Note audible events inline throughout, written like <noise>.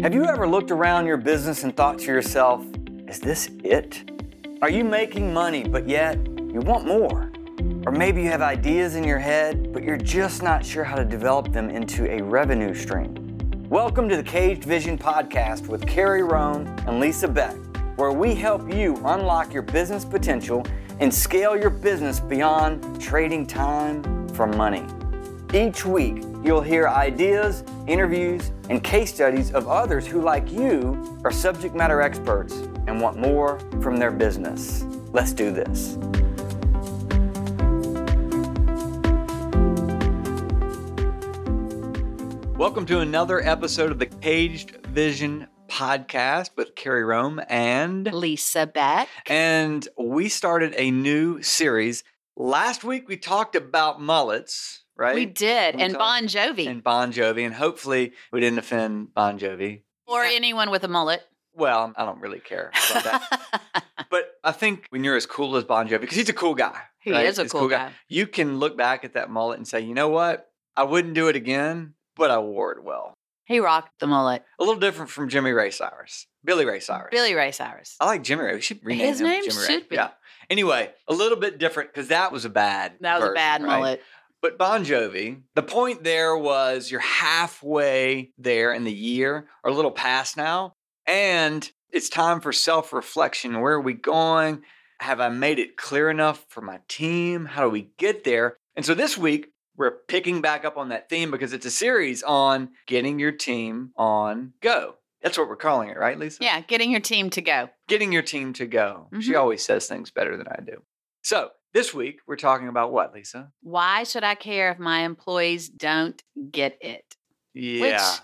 Have you ever looked around your business and thought to yourself, is this it? Are you making money, but yet you want more? Or maybe you have ideas in your head, but you're just not sure how to develop them into a revenue stream. Welcome to the Caged Vision Podcast with Carrie Roan and Lisa Beck, where we help you unlock your business potential and scale your business beyond trading time for money. Each week, you'll hear ideas, interviews, and case studies of others who, like you, are subject matter experts and want more from their business. Let's do this. Welcome to another episode of the Caged Vision podcast with Carrie Rome and Lisa Beck. And we started a new series. Last week we talked about mullets, right? We did, We and talked- Bon Jovi, And Bon Jovi, and hopefully we didn't offend Bon Jovi. or anyone with a mullet. Well, I don't really care about that. <laughs> but I think when you're as cool as Bon Jovi, because he's a cool guy. he right? is a He's cool guy. You can look back at that mullet and say, you know what? I wouldn't do it again, but I wore it well. He rocked the mullet. A little different from Jimmy Ray Cyrus, Billy Ray Cyrus. Billy Ray Cyrus. I like Jimmy Ray. We should rename His him name Jimmy Ray. should be. Yeah. Anyway, a little bit different because that was a bad. That was a bad right? mullet. But Bon Jovi, the point there was you're halfway there in the year, or a little past now, and it's time for self reflection. Where are we going? Have I made it clear enough for my team? How do we get there? And so this week, we're picking back up on that theme because it's a series on getting your team on go. That's what we're calling it, right, Lisa? Yeah, getting your team to go. Getting your team to go. She Mhm. always says things better than I do. So this week, we're talking about what, Lisa? Why should I care if my employees don't get it? Yeah.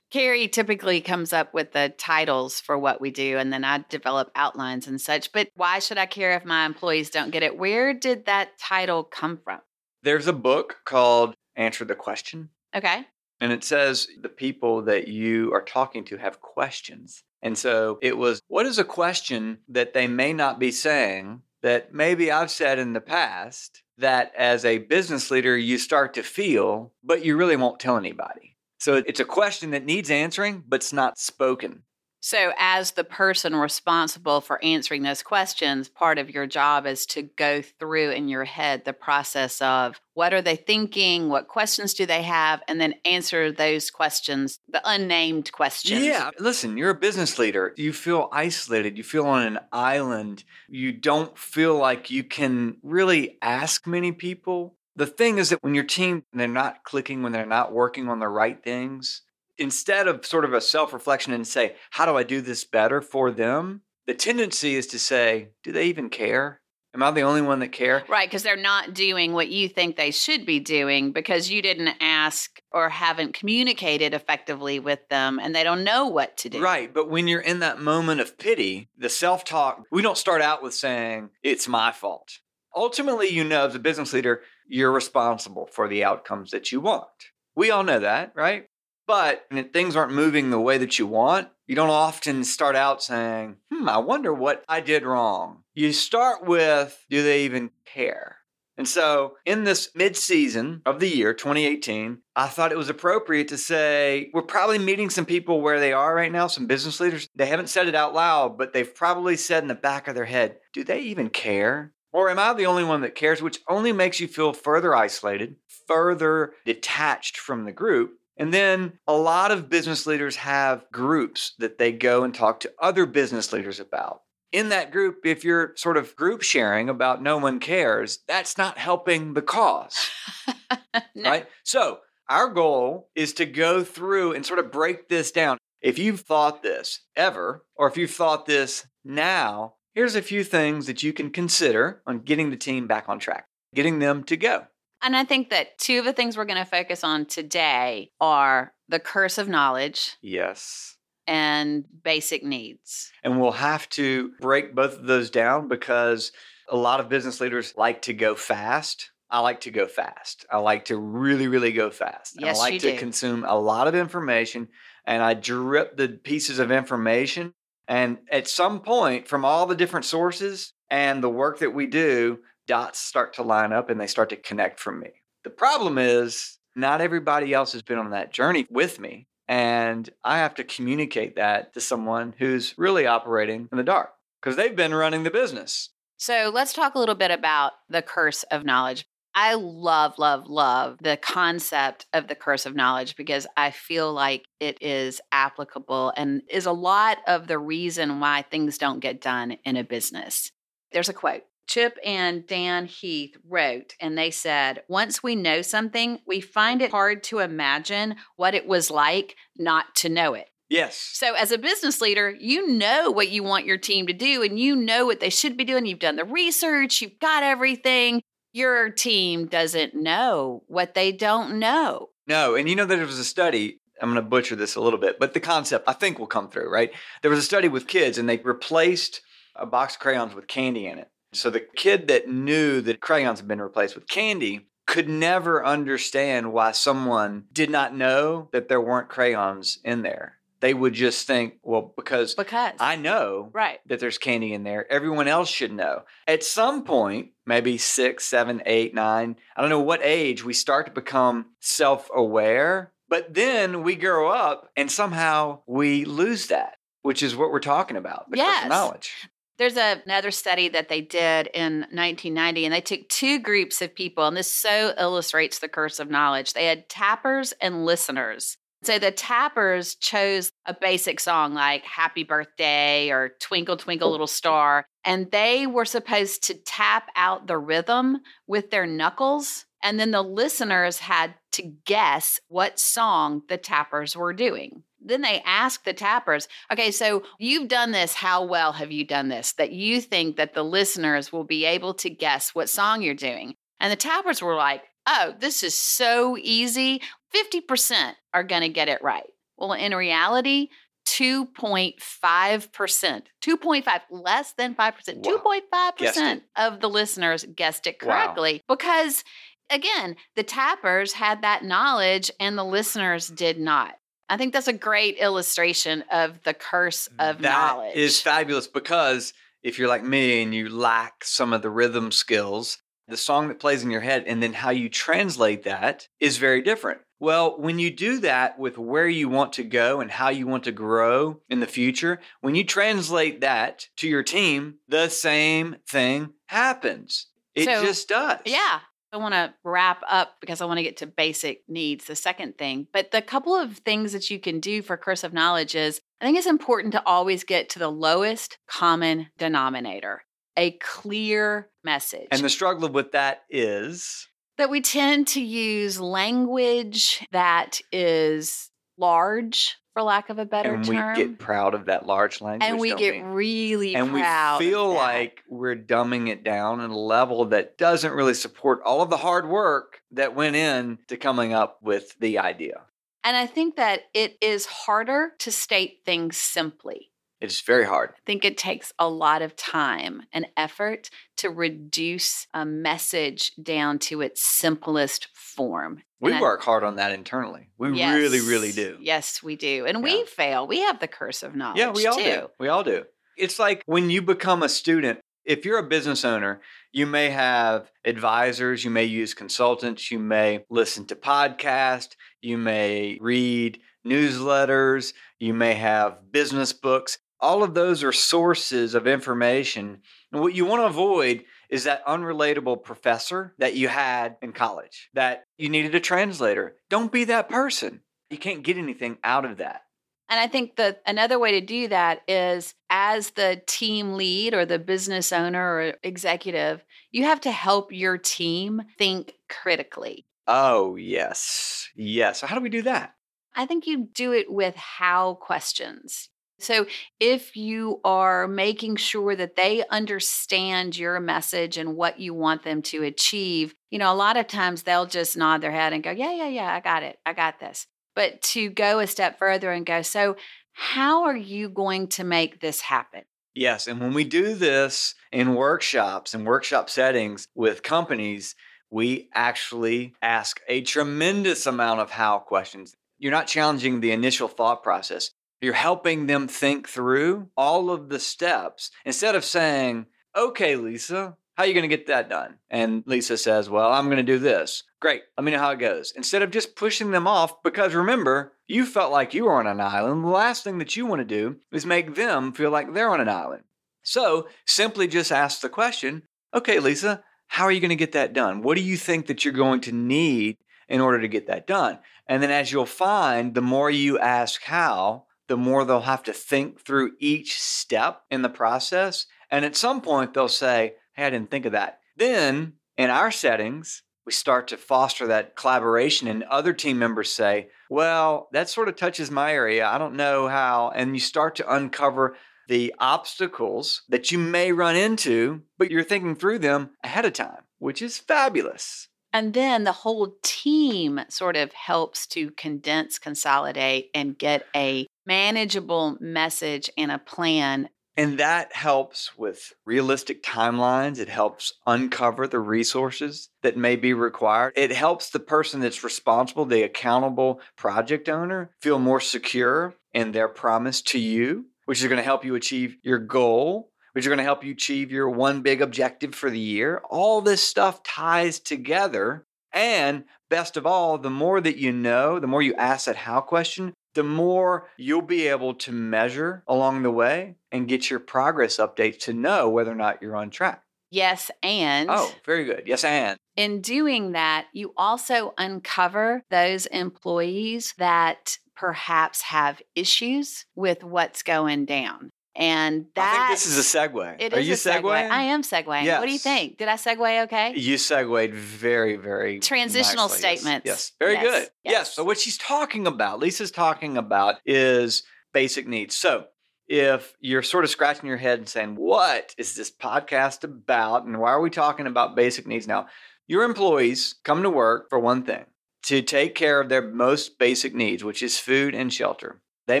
Carrie typically comes up with the titles for what we do, and then I develop outlines and such. But why should I care if my employees don't get it? Where did that title come from? There's a book called Answer the Question, Okay. and it says the people that you are talking to have questions. And so it was, what is a question that they may not be saying that maybe I've said in the past that as a business leader you start to feel, but you really won't tell anybody? So it's a question that needs answering, but it's not spoken. So, as the person responsible for answering those questions, part of your job is to go through in your head the process of what are they thinking, what questions do they have, and then answer those questions, the unnamed questions. Yeah. Listen, you're a business leader. You feel isolated. You feel on an island. You don't feel like you can really ask many people. The thing is that when your team, they're not clicking, when they're not working on the right things, instead of sort of a self reflection and say, how do I do this better for them? The tendency is to say, do they even care? Am I the only one that care? Right, because they're not doing what you think they should be doing because you didn't ask or haven't communicated effectively with them and they don't know what to do. Right. But when you're in that moment of pity, the self talk, we don't start out with saying, it's my fault. Ultimately, you know, as a business leader, you're responsible for the outcomes that you want. We all know that, right? But things aren't moving the way that you want, you don't often start out saying, hmm, I wonder what I did wrong. You start with, do they even care? And so, in this mid season of the year, 2018, I thought it was appropriate to say we're probably meeting some people where they are right now, some business leaders. They haven't said it out loud, but they've probably said in the back of their head, do they even care? Or am I the only one that cares, which only makes you feel further isolated, further detached from the group? And then a lot of business leaders have groups that they go and talk to other business leaders about in that group, if you're sort of group sharing about no one cares, that's not helping the cause, <laughs> No. right? So, our goal is to go through and sort of break this down. If you've thought this ever, or if you've thought this now, here's a few things that you can consider on getting the team back on track, getting them to go. And I think that two of the things we're going to focus on today are the curse of knowledge Yes. and basic needs. And we'll have to break both of those down because a lot of business leaders like to go fast. I like to go fast. I like to really, really go fast. And Yes, I like you to do. consume a lot of information and I drip the pieces of information. And at some point, from all the different sources and the work that we do, dots start to line up and they start to connect for me. The problem is, not everybody else has been on that journey with me. And I have to communicate that to someone who's really operating in the dark because they've been running the business. So let's talk a little bit about the curse of knowledge. I love, love, love the concept of the curse of knowledge because I feel like it is applicable and is a lot of the reason why things don't get done in a business. There's a quote Chip and Dan Heath wrote, and they said, Once we know something, we find it hard to imagine what it was like not to know it. Yes. So, as a business leader, you know what you want your team to do, and you know what they should be doing. You've done the research, you've got everything. Your team doesn't know what they don't know. No. And you know, there was a study. I'm going to butcher this a little bit, but the concept I think will come through, right? There was a study with kids, and they replaced uh, a box of crayons with candy in it. So the kid that knew that crayons had been replaced with candy could never understand why someone did not know that there weren't crayons in there. They would just think, well, because, Because. I know right. that there's candy in there, everyone else should know. At some point, maybe six, seven, eight, nine, I don't know what age, we start to become self aware. But then we grow up and somehow we lose that, which is what we're talking about Yes. knowledge. There's a, another study that they did in 1990, and they took two groups of people, and this so illustrates the curse of knowledge. They had tappers and listeners. So the tappers chose a basic song like Happy Birthday or Twinkle, Twinkle, Little Star, and they were supposed to tap out the rhythm with their knuckles. And then the listeners had to guess what song the tappers were doing. Then they asked the tappers, okay, so you've done this. How well have you done this? That you think that the listeners will be able to guess what song you're doing. And the tappers were like, oh, this is so easy. 50% are going to get it right. Well, in reality, 2.5%, 2.5, less than 5%, Wow. 2.5% of the listeners guessed it Wow. correctly because, again, the tappers had that knowledge and the listeners did not. I think that's a great illustration of the curse mm, of That knowledge. is fabulous because if you're like me and you lack some of the rhythm skills, the song that plays in your head and then how you translate that is very different. Well, when you do that with where you want to go and how you want to grow in the future, when you translate that to your team, the same thing happens. It So, just does. Yeah. I want to wrap up because I want to get to basic needs, the second thing. But the couple of things that you can do for curse of knowledge is I think it's important to always get to the lowest common denominator, a clear message. And the struggle with that is that we tend to use language that is large, for lack of a better and term. we get proud of that large language. and we get we? really and we feel like we're dumbing it down at a level that doesn't really support all of the hard work that went in to coming up with the idea. And I think that it is harder to state things simply. It's very hard. I think it takes a lot of time and effort to reduce a message down to its simplest form. We And I- work hard on that internally. We really, really do. Yes, we do. And Yeah. we fail. We have the curse of knowledge. Yeah, we all too. do. We all do. It's like when you become a student, if you're a business owner, you may have advisors, you may use consultants, you may listen to podcasts, you may read newsletters, you may have business books. All of those are sources of information. And what you want to avoid is that unrelatable professor that you had in college, that you needed a translator. Don't be that person. You can't get anything out of that. And I think that another way to do that is as the team lead or the business owner or executive, you have to help your team think critically. Oh, yes. Yes. So, how do we do that? I think you do it with how questions. So, if you are making sure that they understand your message and what you want them to achieve, you know, a lot of times they'll just nod their head and go, Yeah, yeah, yeah, I got it. I got this. But to go a step further and go, So, how are you going to make this happen? Yes. And when we do this in workshops and workshop settings with companies, we actually ask a tremendous amount of how questions. You're not challenging the initial thought process. You're helping them think through all of the steps instead of saying, okay, Lisa, How are you going to get that done? And Lisa says, Well, I'm going to do this. Great. Let me know how it goes. Instead of just pushing them off, because remember, you felt like you were on an island. The last thing that you want to do is make them feel like they're on an island. So simply just ask the question Okay, Lisa, how are you going to get that done? What do you think that you're going to need in order to get that done? And then as you'll find, the more you ask how, the more they'll have to think through each step in the process. And at some point, they'll say, Hey, I didn't think of that. Then in our settings, we start to foster that collaboration, and other team members say, Well, that sort of touches my area. I don't know how. And you start to uncover the obstacles that you may run into, but you're thinking through them ahead of time, which is fabulous. And then the whole team sort of helps to condense, consolidate, and get a manageable message and a plan and that helps with realistic timelines. It helps uncover the resources that may be required. It helps the person that's responsible, the accountable project owner, feel more secure in their promise to you, which is going to help you achieve your goal, which is going to help you achieve your one big objective for the year. All this stuff ties together. And best of all, the more that you know, the more you ask that how question, the more you'll be able to measure along the way and get your progress updates to know whether or not you're on track. Yes, and Oh, very good. Yes, and in doing that, you also uncover those employees that perhaps have issues with what's going down. And that I think this is a segue. it Are you a segue. segueing? I am segueing. What do you think? Did I segue okay? You segued very, very Transitional nicely, yes. statements. Yes, very Yes, good. Yes. yes. So what she's talking about, Lisa's talking about, is basic needs. So if you're sort of scratching your head and saying, "What is this podcast about?" and why are we talking about basic needs now? Your employees come to work for one thing to take care of their most basic needs, which is food and shelter. They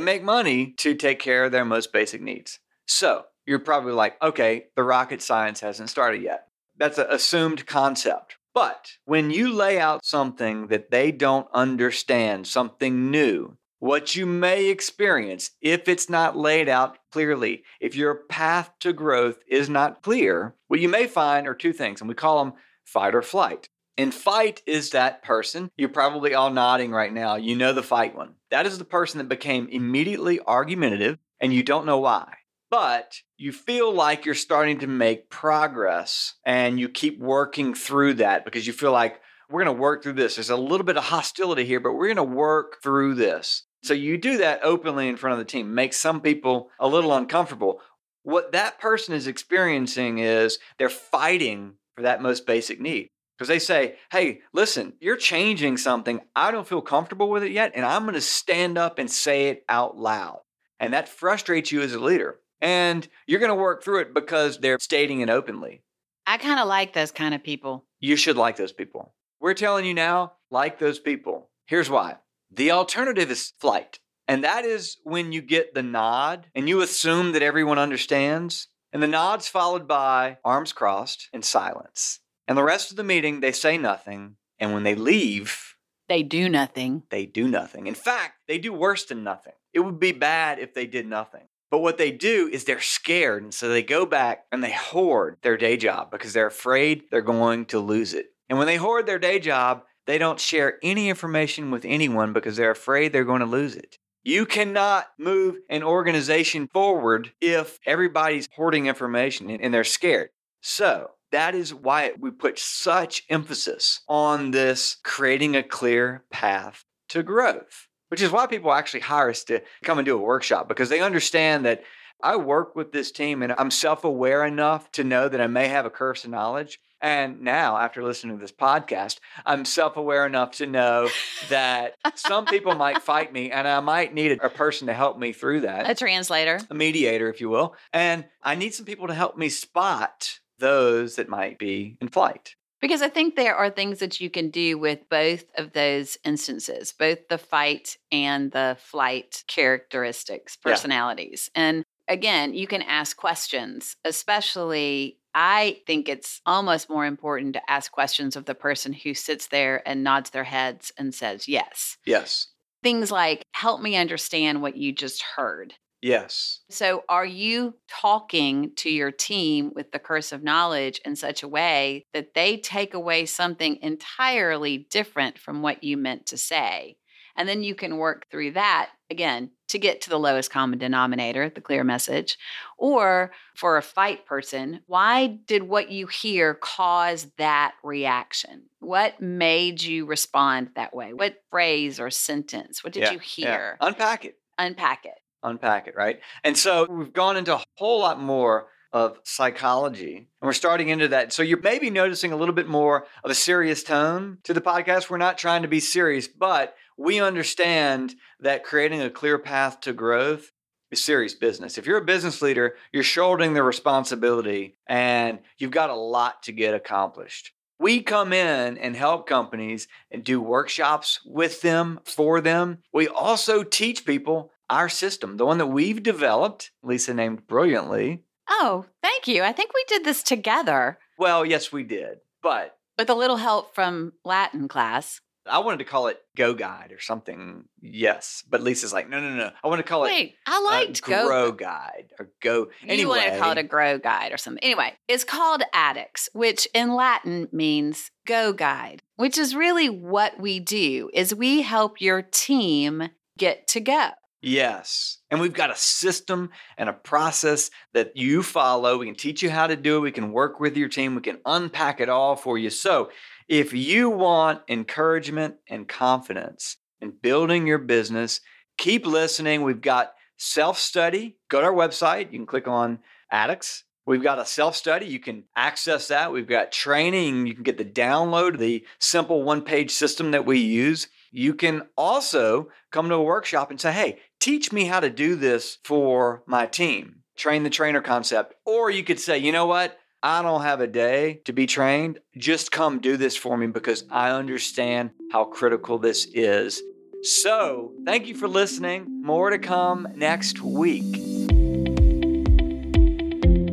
make money to take care of their most basic needs. So you're probably like, okay, the rocket science hasn't started yet. That's an assumed concept. But when you lay out something that they don't understand, something new, what you may experience if it's not laid out clearly, if your path to growth is not clear, what you may find are two things, and we call them fight or flight. And fight is that person. You're probably all nodding right now. You know the fight one. That is the person that became immediately argumentative and you don't know why. But you feel like you're starting to make progress and you keep working through that because you feel like we're going to work through this. There's a little bit of hostility here, but we're going to work through this. So you do that openly in front of the team, makes some people a little uncomfortable. What that person is experiencing is they're fighting for that most basic need because they say, Hey, listen, you're changing something. I don't feel comfortable with it yet. And I'm going to stand up and say it out loud. And that frustrates you as a leader. And you're going to work through it because they're stating it openly. I kind of like those kind of people. You should like those people. We're telling you now, like those people. Here's why the alternative is flight. And that is when you get the nod and you assume that everyone understands. And the nod's followed by arms crossed and silence. And the rest of the meeting, they say nothing. And when they leave, They do nothing. they do nothing. In fact, they do worse than nothing. It would be bad if they did nothing. But what they do is they're scared. And so they go back and they hoard their day job because they're afraid they're going to lose it. And when they hoard their day job, they don't share any information with anyone because they're afraid they're going to lose it. You cannot move an organization forward if everybody's hoarding information and they're scared. So, that is why we put such emphasis on this creating a clear path to growth, which is why people actually hire us to come and do a workshop because they understand that I work with this team and I'm self aware enough to know that I may have a curse of knowledge. And now, after listening to this podcast, I'm self aware enough to know that some people might <laughs> fight me and I might need a person to help me through that A translator. a mediator, if you will. And I need some people to help me spot those that might be in flight. Because I think there are things that you can do with both of those instances, both the fight and the flight characteristics, Yeah. personalities. And again, you can ask questions, especially. I think it's almost more important to ask questions of the person who sits there and nods their heads and says yes. Yes. Things like, help me understand what you just heard. Yes. So, are you talking to your team with the curse of knowledge in such a way that they take away something entirely different from what you meant to say? And then you can work through that again to get to the lowest common denominator, the clear message. Or for a fight person, why did what you hear cause that reaction? What made you respond that way? What phrase or sentence? What did Yeah, you yeah. hear? Unpack it. Unpack it. Unpack it, right? And so we've gone into a whole lot more of psychology and we're starting into that. So you're maybe noticing a little bit more of a serious tone to the podcast. We're not trying to be serious, but we understand that creating a clear path to growth is serious business. If you're a business leader, you're shouldering the responsibility and you've got a lot to get accomplished. We come in and help companies and do workshops with them, for them. We also teach people our system, the one that we've developed, Lisa named brilliantly. Oh, thank you. I think we did this together Well, yes, we did, but with a little help from Latin class. I wanted to call it Go Guide or something. Yes, but Lisa's like, no, no, no. I want to call it Wait, I uh, liked Go. Grow Guide or Go. You Anyway, want to call it a grow guide or something. Anyway, it's called addicts, which in Latin means go guide, which is really what we do is we help your team get to go. Yes. And we've got a system and a process that you follow. We can teach you how to do it. We can work with your team. We can unpack it all for you. So, if you want encouragement and confidence in building your business, keep listening. We've got self study. Go to our website. You can click on Addicts. We've got a self study. You can access that. We've got training. You can get the download, the simple one page system that we use. You can also come to a workshop and say, hey, teach me how to do this for my team. Train the trainer concept. Or you could say, you know what? I don't have a day to be trained. Just come do this for me because I understand how critical this is. So, thank you for listening. More to come next week.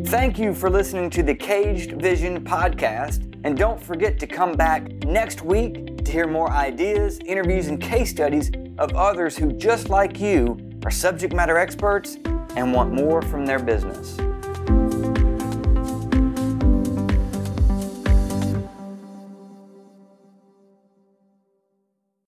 Thank you for listening to the Caged Vision podcast. And don't forget to come back next week to hear more ideas, interviews, and case studies of others who, just like you, are subject matter experts and want more from their business.